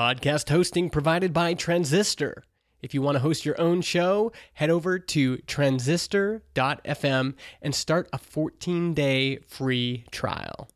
Podcast hosting provided by Transistor. If you want to host your own show, head over to transistor.fm and start a 14 day free trial.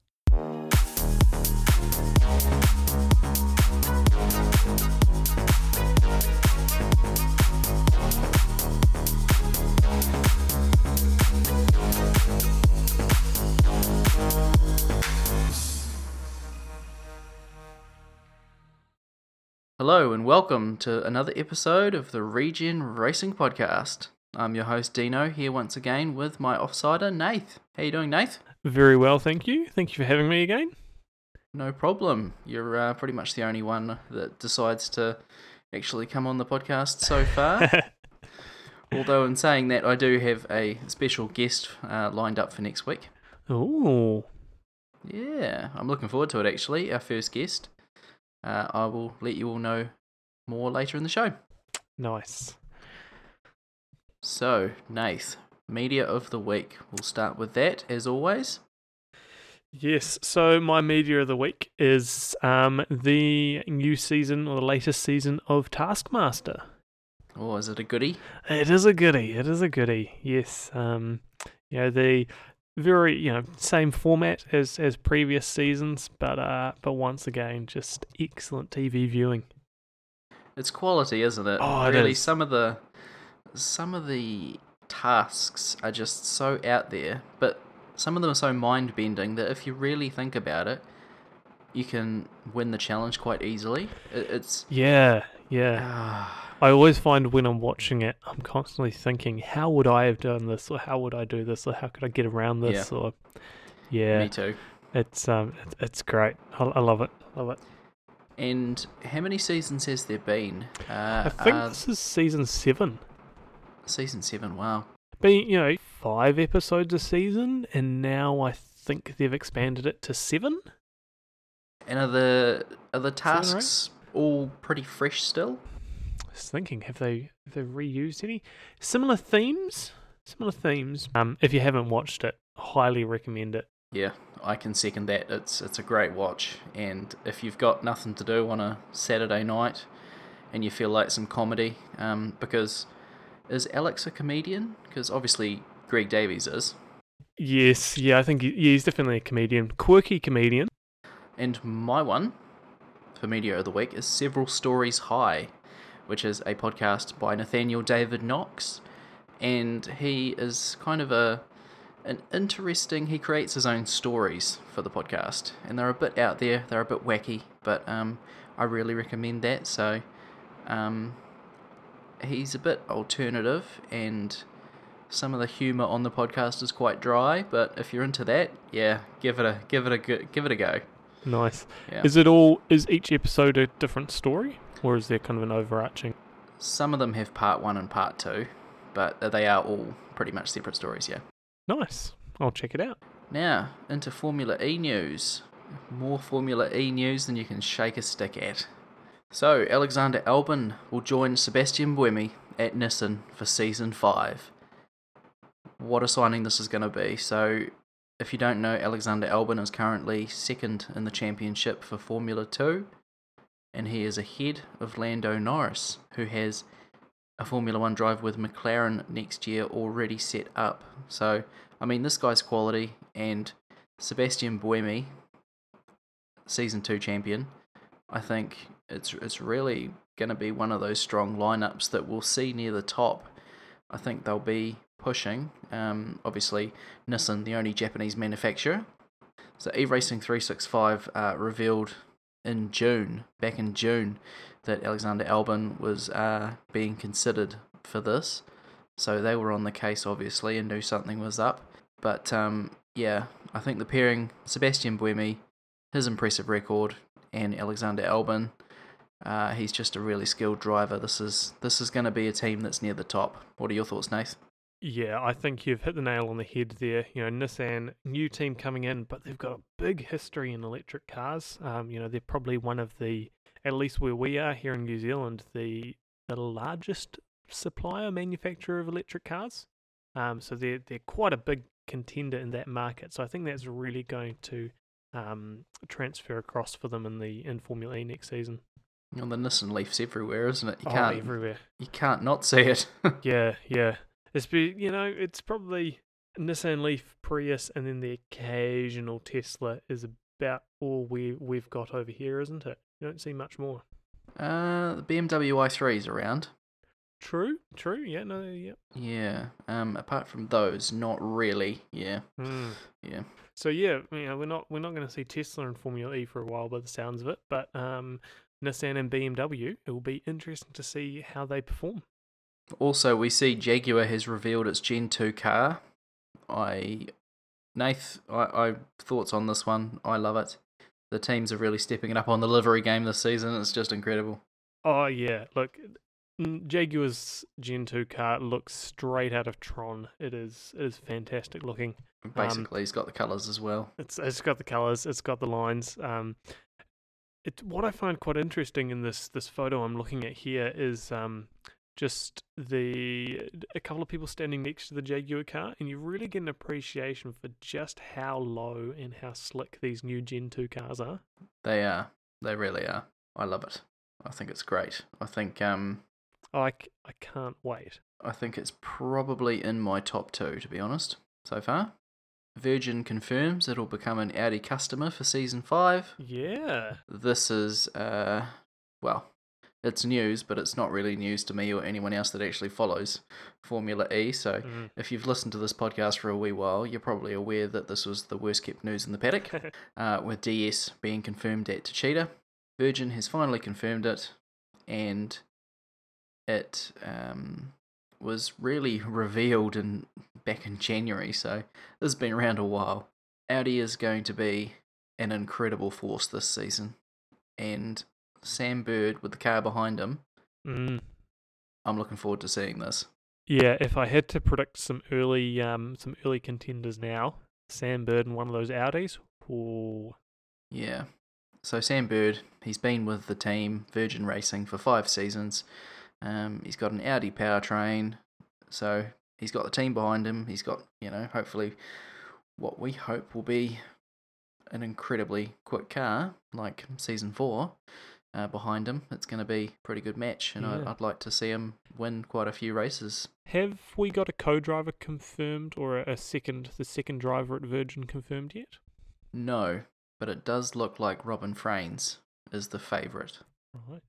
Hello and welcome to another episode of the Regen Racing Podcast. I'm your host Dino here once again with my offsider Nath. How you doing, Nath? Very well, thank you. Thank you for having me again. No problem. You're uh, pretty much the only one that decides to actually come on the podcast so far. Although, in saying that, I do have a special guest uh, lined up for next week. Oh. Yeah, I'm looking forward to it actually. Our first guest. Uh, I will let you all know more later in the show. nice. So, Nath, media of the week. We'll start with that as always. Yes, so my media of the week is um, the new season or the latest season of Taskmaster. Or is it a goodie? It is a goodie. It is a goodie. Yes. Um, you know the very you know same format as as previous seasons, but uh, but once again just excellent TV viewing. It's quality, isn't it? Oh, really, is. some of the some of the tasks are just so out there, but some of them are so mind bending that if you really think about it, you can win the challenge quite easily. It's Yeah, yeah. ah, I always find when I'm watching it, I'm constantly thinking, how would I have done this, or how would I do this, or how could I get around this, or yeah, me too. it's um, it's, it's great. I, I love it, love it. And how many seasons has there been? Uh, I think uh, this is season seven. season seven. Wow. Been you know five episodes a season, and now I think they've expanded it to seven. And are the are the Seven or eight? tasks all pretty fresh still? Was thinking, have they have they reused any similar themes? Similar themes. Um, if you haven't watched it, highly recommend it. Yeah, I can second that. It's it's a great watch, and if you've got nothing to do on a Saturday night, and you feel like some comedy, um, because is Alex a comedian? Because obviously Greg Davies is, Yes, yeah, I think he, yeah, he's definitely a comedian, quirky comedian. and my one for media of the week is Several Stories High, which is a podcast by Nathaniel David Knox, and he is kind of a an interesting. He creates his own stories for the podcast, and they're a bit out there. They're a bit wacky, but um, I really recommend that. So, um, he's a bit alternative, and some of the humor on the podcast is quite dry. But if you're into that, yeah, give it a give it a go, give it a go. Nice. Yeah. Is it all? Is each episode a different story, or is there kind of an overarching? Some of them have part one and part two, but they are all pretty much separate stories. Yeah. Nice. I'll check it out. Now, into Formula E news. More Formula E news than you can shake a stick at. So, Alexander Albon will join Sebastian Buemi at Nissan for season 5. What a signing this is going to be. So, if you don't know, Alexander Albon is currently second in the championship for Formula 2, and he is ahead of Lando Norris, who has a Formula One drive with McLaren next year already set up. So, I mean, this guy's quality and Sebastian Buemi, season two champion. I think it's it's really going to be one of those strong lineups that we'll see near the top. I think they'll be pushing. Um, obviously, Nissan, the only Japanese manufacturer. So, eRacing365 uh, revealed in June, back in June, that Alexander Albon was uh, being considered for this. So they were on the case, obviously, and knew something was up. But um, yeah, I think the pairing Sebastian Buemi, his impressive record, and Alexander Albon, uh, he's just a really skilled driver. This is this is going to be a team that's near the top. What are your thoughts, Nath? Yeah, I think you've hit the nail on the head there. You know, Nissan, new team coming in, but they've got a big history in electric cars. Um, you know, they're probably one of the, at least where we are here in New Zealand, the the largest supplier manufacturer of electric cars. Um, so they're they're quite a big contender in that market. So I think that's really going to um, transfer across for them in the in Formula E next season. On the Nissan Leafs everywhere, isn't it? You oh, can't everywhere. you can't not see it. Yeah, yeah. It's be you know, it's probably Nissan Leaf, Prius, and then the occasional Tesla is about all we we've got over here, isn't it? You don't see much more. uh, the BMW i3 is around. True, true. Yeah, no, yeah. Yeah. Um, apart from those, not really. Yeah. Mm. Yeah. So yeah, you know, we're not we're not going to see Tesla and Formula E for a while by the sounds of it, but um, Nissan and BMW, it will be interesting to see how they perform. Also, we see Jaguar has revealed its Gen 2 car. I, Nath, I, I thoughts on this one. I love it. The teams are really stepping it up on the livery game this season. It's just incredible. Oh yeah, look, Jaguar's Gen 2 car looks straight out of Tron. It is it is fantastic looking. Basically, he's got the colours as well. It's it's got the colors, it's got the lines. Um, it what I find quite interesting in this this photo I'm looking at here is um just the a couple of people standing next to the Jaguar car, and you really get an appreciation for just how low and how slick these new Gen 2 cars are. They are. They really are. I love it. I think it's great. I think um I, c- I can't wait. I think it's probably in my top two, to be honest, so far. Virgin confirms it'll become an Audi customer for season five. Yeah. This is, uh, well, it's news, but it's not really news to me or anyone else that actually follows Formula E. So Mm. if you've listened to this podcast for a wee while, you're probably aware that this was the worst kept news in the paddock, uh, with DS being confirmed at Techeetah. Virgin has finally confirmed it, and it um, was really revealed in back in January. So this has been around a while. Audi is going to be an incredible force this season, and Sam Bird with the car behind him. Mm. I'm looking forward to seeing this. Yeah, if I had to predict some early um some early contenders now, Sam Bird and one of those Audis. Ooh. Yeah. So Sam Bird, he's been with the team Virgin Racing for five seasons. Um, he's got an Audi powertrain, so he's got the team behind him. He's got, you know, hopefully what we hope will be an incredibly quick car, like season four, uh, behind him. It's going to be a pretty good match, and I'd, I'd like to see him win quite a few races. Have we got a co-driver confirmed or a second the second driver at Virgin confirmed yet? No, but it does look like Robin Frijns is the favourite. Right.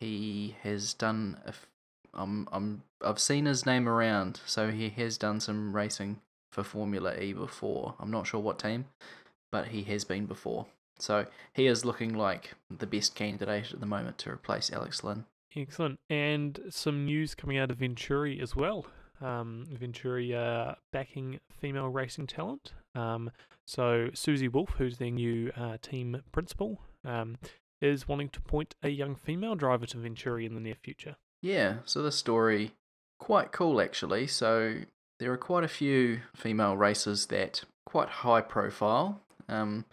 he has done a f- um, um, I've seen his name around, so he has done some racing for Formula E before. I'm not sure what team, but he has been before. So he is looking like the best candidate at the moment to replace Alex Lynn. Excellent. And some news coming out of Venturi as well. Um, Venturi uh, backing female racing talent. Um, so Susie Wolff, who's their new uh, team principal, um, is wanting to point a young female driver to Venturi in the near future. Yeah, so this story quite cool actually. So there are quite a few female racers that quite high profile. Um,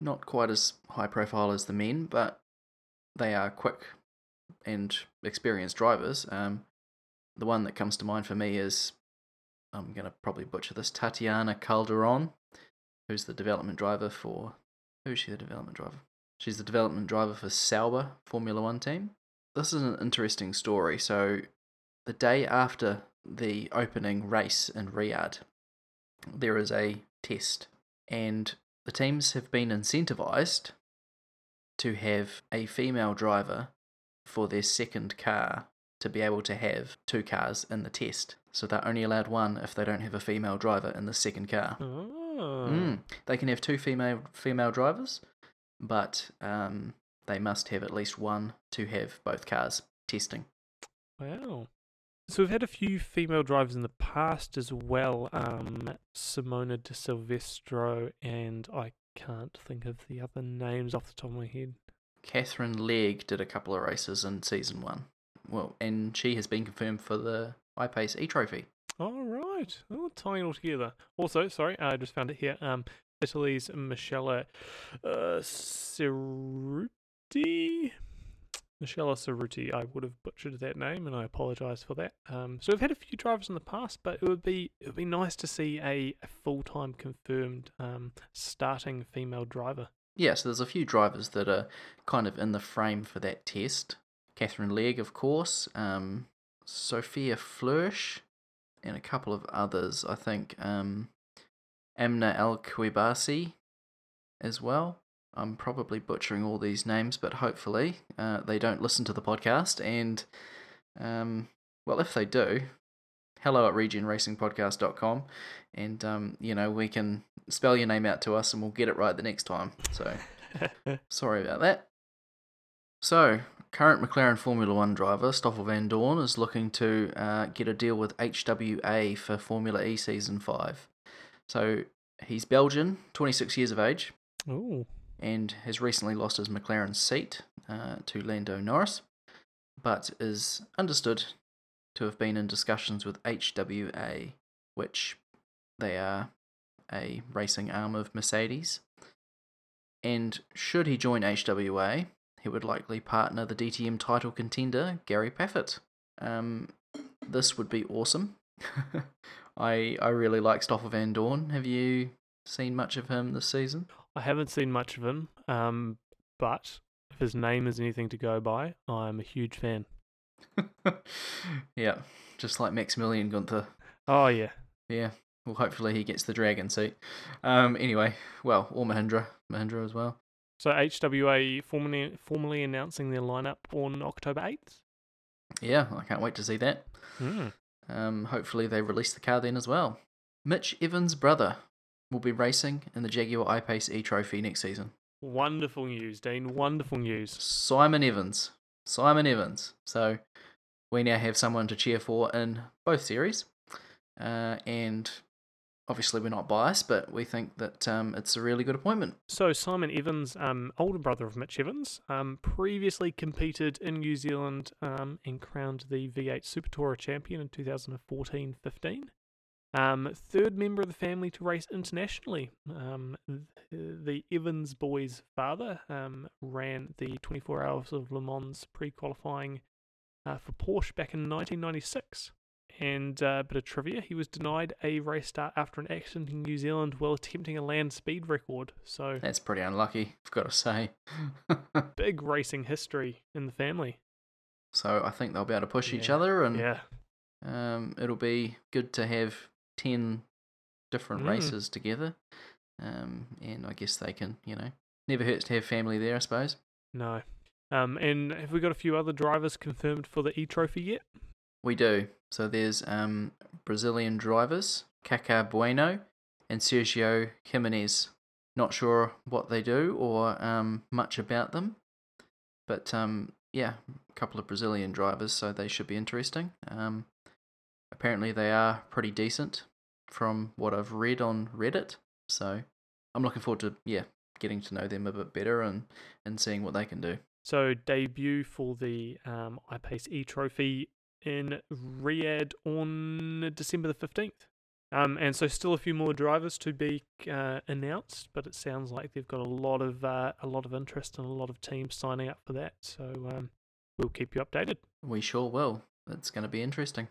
not quite as high profile as the men, but they are quick and experienced drivers. Um, the one that comes to mind for me is I'm gonna probably butcher this Tatiana Calderon, who's the development driver for who's she the development driver? She's the development driver for Sauber Formula One team this is an interesting story. So, the day after the opening race in Riyadh, there is a test, and the teams have been incentivized to have a female driver for their second car to be able to have two cars in the test. So, they're only allowed one if they don't have a female driver in the second car. Oh. Mm. They can have two female female drivers, but um, they must have at least one to have both cars testing. Wow. So we've had a few female drivers in the past as well. Um, Simona de Silvestro and I can't think of the other names off the top of my head. Katherine Legge did a couple of races in season one. Well, and she has been confirmed for the iPace E Trophy. All right. Oh, tying it all together. Also, sorry, I just found it here. Um, Italy's Michele uh, Cerruti. Michele Cerruti. I would have butchered that name, and I apologise for that. Um, so we've had a few drivers in the past, but it would be it would be nice to see a, a full time confirmed um, starting female driver. yeah, so there's a few drivers that are kind of in the frame for that test. Katherine Legge, of course, um, Sophia Flörsch, and a couple of others. I think um, Amna Al Qubaisi as well. I'm probably butchering all these names, but hopefully uh, they don't listen to the podcast. And, um, well, if they do, hello at regenracingpodcast.com. And, um, you know, we can spell your name out to us and we'll get it right the next time. So, sorry about that. So, current McLaren Formula One driver, Stoffel Vandoorne, is looking to uh, get a deal with HWA for Formula E Season 5. So, he's Belgian, 26 years of age, Ooh. And has recently lost his McLaren seat uh, to Lando Norris, but is understood to have been in discussions with HWA, which they are a racing arm of Mercedes. And should he join HWA, he would likely partner the DTM title contender Gary Paffett. Um, this would be awesome. I I really like Stoffel Vandoorne. Have you seen much of him this season? I haven't seen much of him, um, but if his name is anything to go by, I'm a huge fan. yeah, just like Maximilian Gunther. Oh yeah, Yeah, well, hopefully he gets the dragon seat. Um, anyway, well, or Mahindra, Mahindra as well. So HWA formally formally announcing their lineup on October eighth. Yeah, I can't wait to see that. Mm. Um, hopefully they release the car then as well. Mitch Evans' brother will be racing in the Jaguar I-Pace E-Trophy next season. Wonderful news, Dean. Wonderful news. Simon Evans. Simon Evans. So we now have someone to cheer for in both series. Uh, and obviously we're not biased, but we think that um, it's a really good appointment. So Simon Evans, um, older brother of Mitch Evans, um, previously competed in New Zealand um, and crowned the V8 Super Tourer champion in 2014-15. Um, third member of the family to race internationally. Um, the Evans boys' father um, ran the 24 Hours of Le Mans pre-qualifying uh, for Porsche back in 1996. And uh, a bit of trivia, he was denied a race start after an accident in New Zealand while attempting a land speed record. So That's pretty unlucky, I've got to say. big racing history in the family. so I think they'll be able to push each other, and Yeah. um, it'll be good to have 10 different Mm. races together. Um, and I guess they can, you know, never hurts to have family there, I suppose. No. Um, and have we got a few other drivers confirmed for the E Trophy yet? We do. So there's um, Brazilian drivers, Cacá Bueno and Sergio Jimenez. Not sure what they do or um, much about them, but um, yeah, a couple of Brazilian drivers, so they should be interesting. Um, apparently, they are pretty decent from what I've read on Reddit, so I'm looking forward to yeah getting to know them a bit better and and seeing what they can do. So debut for the um, iPace E Trophy in Riyadh on December the fifteenth. Um, and so still a few more drivers to be uh, announced, but it sounds like they've got a lot of uh, a lot of interest and a lot of teams signing up for that. So um, we'll keep you updated. We sure will. It's going to be interesting.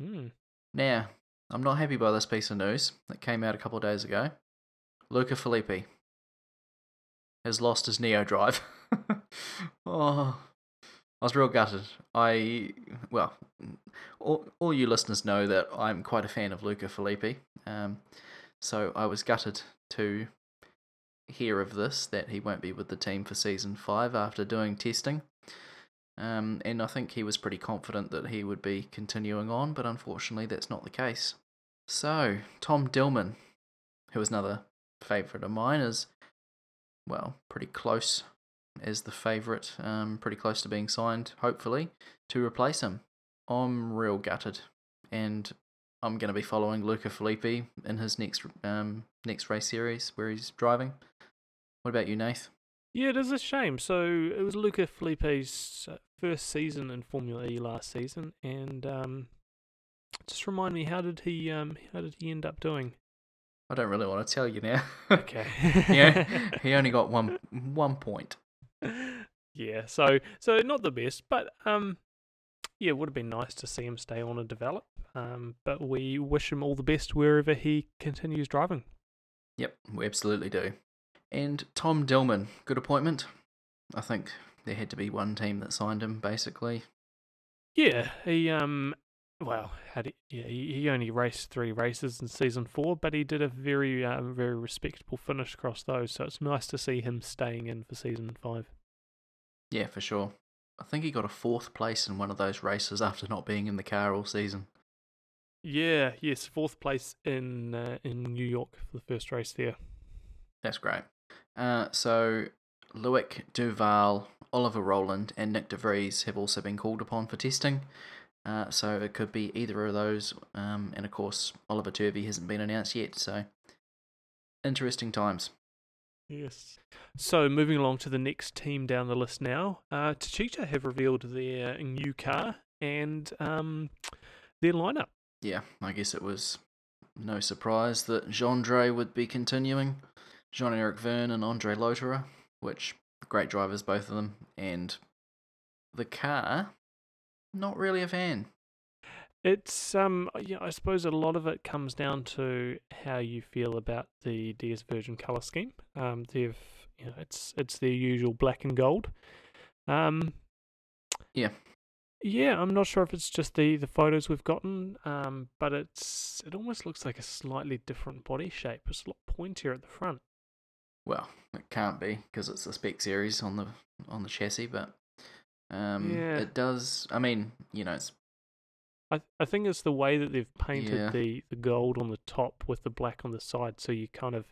Hmm. Now, I'm not happy by this piece of news that came out a couple of days ago. Luca Filippi has lost his NIO Drive. oh, I was real gutted. I, well, all, all you listeners know that I'm quite a fan of Luca Filippi. Um, so I was gutted to hear of this, that he won't be with the team for season five after doing testing. Um, and I think he was pretty confident that he would be continuing on, but unfortunately that's not the case. So, Tom Dillmann, who is another favourite of mine, is, well, pretty close as the favourite, um, pretty close to being signed, hopefully, to replace him. I'm real gutted, and I'm going to be following Luca Filippi in his next um, next race series where he's driving. What about you, Nath? Yeah, it is a shame. So it was Luca Filippi's uh, first season in Formula E last season, and um, just remind me, how did he um, how did he end up doing? I don't really want to tell you now. Okay. yeah, he only got one one point. yeah, so so not the best, but um, yeah, it would have been nice to see him stay on and develop. Um, but we wish him all the best wherever he continues driving. Yep, we absolutely do. And Tom Dillmann, good appointment. I think there had to be one team that signed him, basically. Yeah, he um, well, had he, yeah, he he only raced three races in season four, but he did a very um, very respectable finish across those. So it's nice to see him staying in for season five. Yeah, for sure. I think he got a fourth place in one of those races after not being in the car all season. Yeah, yes, fourth place in uh, in New York for the first race there. That's great. Uh, so Loic Duval, Oliver Rowland, and Nyck De Vries have also been called upon for testing. Uh, so it could be either of those. Um, and of course, Oliver Turvey hasn't been announced yet. So interesting times. Yes. So moving along to the next team down the list now, uh, Techeetah have revealed their new car and um, their lineup. Yeah, I guess it was no surprise that Gendre would be continuing. Jean Eric Vergne and Andre Lotterer, which great drivers, both of them. And the car, not really a fan. It's um yeah, I suppose a lot of it comes down to how you feel about the DS Virgin color scheme. Um, they've you know it's it's their usual black and gold. Um, Yeah. yeah, I'm not sure if it's just the the photos we've gotten. Um, but it's it almost looks like a slightly different body shape. It's a lot pointier at the front. Well, it can't be because it's the spec series on the on the chassis, but um, Yeah. it does. I mean, you know, it's I I think it's the way that they've painted Yeah. the, the gold on the top with the black on the side, so you kind of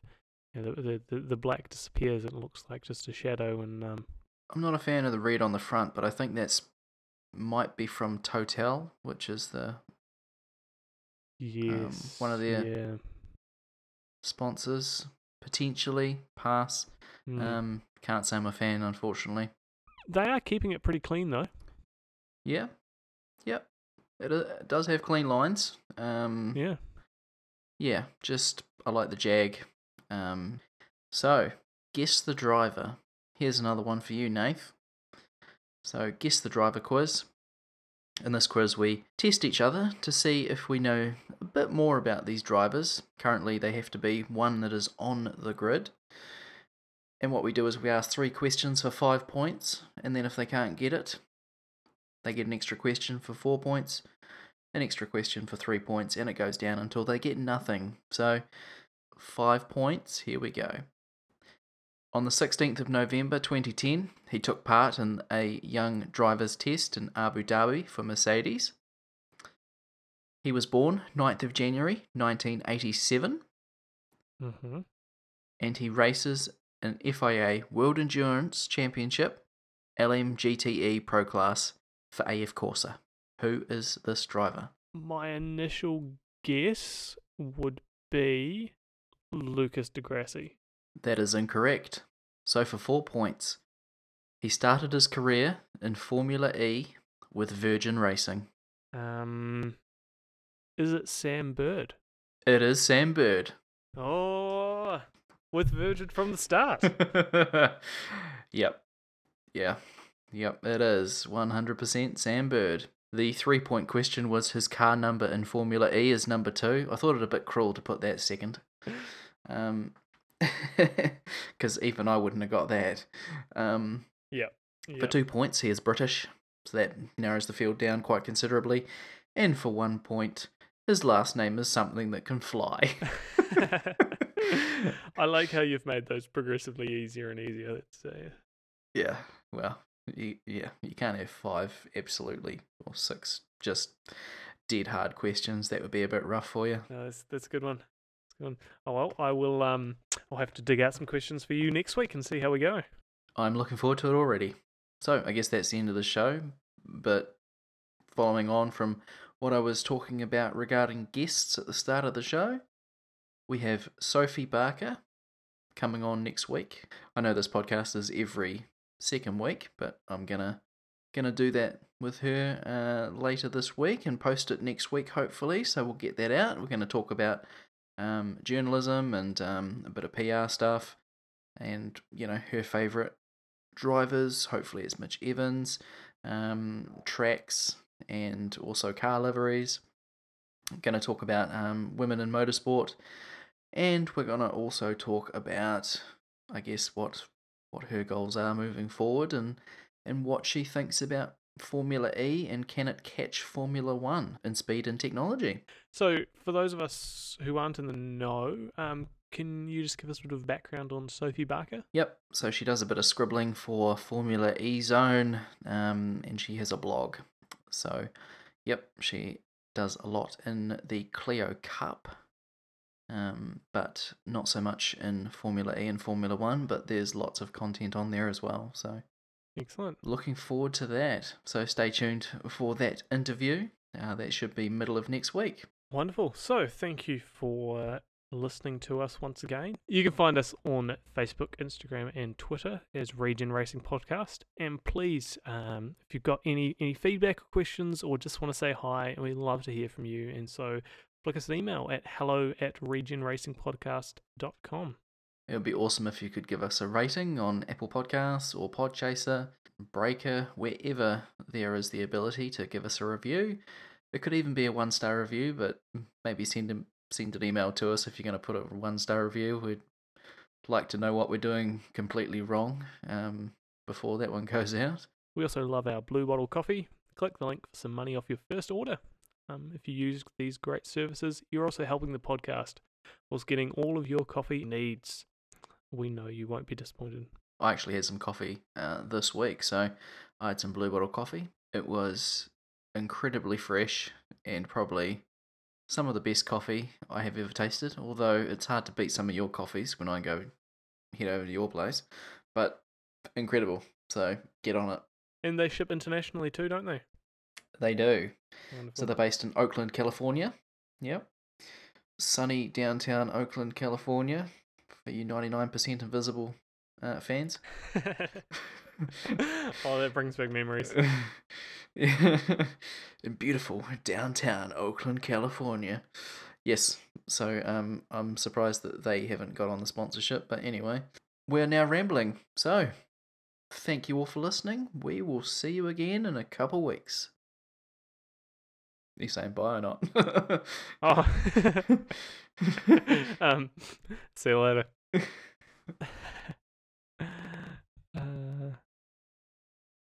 you know, the, the the black disappears and it looks like just a shadow and um I'm not a fan of the red on the front, but I think that's might be from Total, which is the yes one of their- yeah sponsors potentially. Pass. mm. Um, can't say I'm a fan, unfortunately. they are keeping it pretty clean though. Yeah, yep. It, uh, it does have clean lines. Um, Yeah. Yeah, just I like the Jag. Um, so guess the driver. Here's another one for you, Nath. So guess the driver quiz. In this quiz, we test each other to see if we know a bit more about these drivers. Currently, they have to be one that is on the grid. And what we do is we ask three questions for five points, and then if they can't get it, they get an extra question for four points, an extra question for three points, and it goes down until they get nothing. So, five points, here we go. On the 16th of November 2010, he took part in a young driver's test in Abu Dhabi for Mercedes. He was born 9th of January 1987, Mm-hmm. and he races an FIA World Endurance Championship LMGTE Pro Class for AF Corse. Who is this driver? My initial guess would be Lucas di Grassi. That is incorrect. So for four points, he started his career in Formula E with Virgin Racing. Um, is it Sam Bird? It is Sam Bird. Oh, with Virgin from the start. yep. Yeah. Yep, it is 100% Sam Bird. The three point question was his car number in Formula E is number two. I thought it a bit cruel to put that second. Um, because even I wouldn't have got that. Um, yeah. For two points, he is British, so that narrows the field down quite considerably. And for one point, his last name is something that can fly. I like how you've made those progressively easier and easier. Uh, yeah, well, you, yeah, you can't have five absolutely or six just dead hard questions. That would be a bit rough for you. no, that's that's a good one. That's a good one. Oh well, I will. Um, I'll have to dig out some questions for you next week and see how we go. I'm looking forward to it already. So I guess that's the end of the show. But following on from what I was talking about regarding guests at the start of the show, we have Sophie Barker coming on next week. I know this podcast is every second week, but I'm gonna gonna do that with her uh, later this week and post it next week, hopefully. So we'll get that out. We're gonna talk about um, journalism and um, a bit of PR stuff, and you know her favorite drivers. Hopefully, it's Mitch Evans, um, tracks, and also car liveries. I'm Going to talk about um, women in motorsport, and we're going to also talk about I guess what what her goals are moving forward and and what she thinks about Formula E and can it catch Formula One in speed and technology. So, for those of us who aren't in the know, um, can you just give us a bit of background on Sophie Barker? Yep. So she does a bit of scribbling for Formula E Zone, um, and she has a blog. So, yep, she does a lot in the Clio Cup, um, but not so much in Formula E and Formula One. But there's lots of content on there as well. So, Excellent. looking forward to that. So stay tuned for that interview. Uh, that should be middle of next week. Wonderful. So, thank you for listening to us once again. You can find us on Facebook, Instagram, and Twitter as Regen Racing Podcast. And please, um, if you've got any any feedback or questions, or just want to say hi, we'd love to hear from you. And so, flick us an email at hello at regenracingpodcast.com. It would be awesome if you could give us a rating on Apple Podcasts or Podchaser, Breaker, wherever there is the ability to give us a review. It could even be a one star review, but maybe send send an email to us if you're going to put a one star review. We'd like to know what we're doing completely wrong um, before that one goes out. We also love our Blue Bottle coffee. Click the link for some money off your first order. Um, if you use these great services, you're also helping the podcast whilst getting all of your coffee needs. We know you won't be disappointed. I actually had some coffee uh, this week, so I had some Blue Bottle coffee. It was incredibly fresh and probably some of the best coffee I have ever tasted. Although it's hard to beat some of your coffees when I go head over to your place, but incredible. So get on it. And they ship internationally too, don't they? They do. Wonderful. So they're based in Oakland, California. Yep. Sunny downtown Oakland, California. For you 99% invisible uh, fans. oh, that brings back memories. in beautiful downtown Oakland, California. Yes, so um, I'm surprised that they haven't got on the sponsorship, but anyway, we're now rambling. So, thank you all for listening. We will see you again in a couple weeks. Are you saying bye or not? oh. um, see you later.